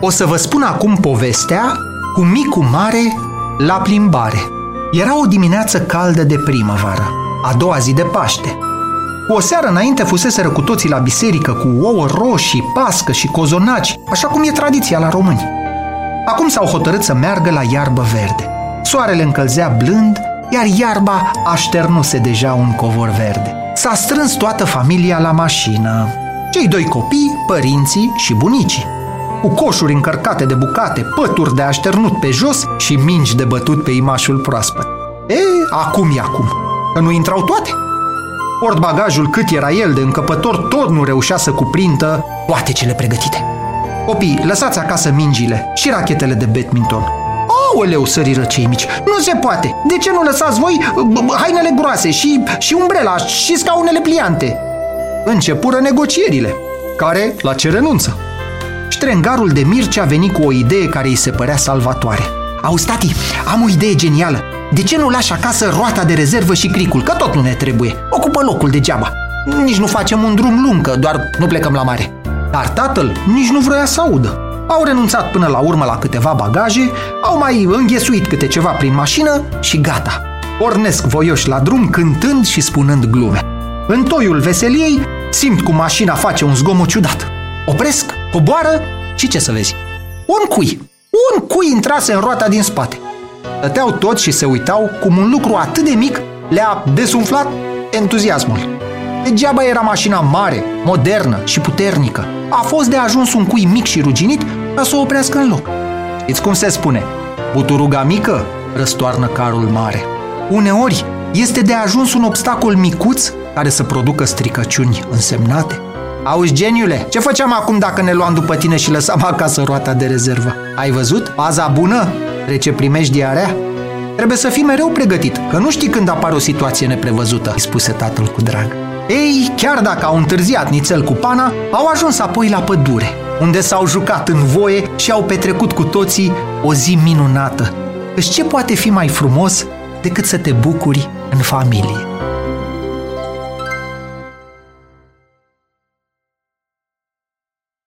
O să vă spun acum povestea cu micu mare la plimbare. Era o dimineață caldă de primăvară, a doua zi de Paște. Cu o seară înainte fuseseră cu toții la biserică cu ouă roșii, pască și cozonaci, așa cum e tradiția la români. Acum s-au hotărât să meargă la iarbă verde. Soarele încălzea blând, iar iarba așternuse deja un covor verde. S-a strâns toată familia la mașină. Cei doi copii, părinții și bunicii. Cu coșuri încărcate de bucate, pături de așternut pe jos și mingi de bătut pe imașul proaspăt. E, acum e acum, că nu intrau toate. Portbagajul cât era el de încăpător tot nu reușea să cuprindă toate cele pregătite. Copii, lăsați acasă mingile și rachetele de badminton. Aoleu, săriră cei mici, nu se poate. De ce nu lăsați voi hainele groase și, și umbrela și scaunele pliante? Începură negocierile, care la ce renunță. Ștrengarul de Mircea a venit cu o idee care îi se părea salvatoare. Auzi, tati, am o idee genială. De ce nu lași acasă roata de rezervă și cricul? Că tot nu ne trebuie. Ocupă locul degeaba. Nici nu facem un drum lung, că doar nu plecăm la mare. Dar tatăl nici nu vrea să audă. Au renunțat până la urmă la câteva bagaje, au mai înghesuit câte ceva prin mașină și gata. Pornesc voioși la drum cântând și spunând glume. În toiul veseliei simt cum mașina face un zgomot ciudat. Opresc, coboară și ce să vezi? Un cui! Un cui intrase în roata din spate. Stăteau toți și se uitau cum un lucru atât de mic le-a desumflat entuziasmul. Degeaba era mașina mare, modernă și puternică. A fost de ajuns un cui mic și ruginit ca să o oprească în loc. Știți cum se spune? Buturuga mică răstoarnă carul mare. Uneori este de ajuns un obstacol micuț care să producă stricăciuni însemnate. Auzi, geniule, ce făceam acum dacă ne luam după tine și lăsam acasă roata de rezervă? Ai văzut? Paza bună? Trece primejdia Trebuie să fii mereu pregătit, că nu știi când apare o situație neprevăzută, îi spuse tatăl cu drag. Ei, chiar dacă au întârziat nițel cu pana, au ajuns apoi la pădure, unde s-au jucat în voie și au petrecut cu toții o zi minunată. Deci ce poate fi mai frumos decât să te bucuri în familie?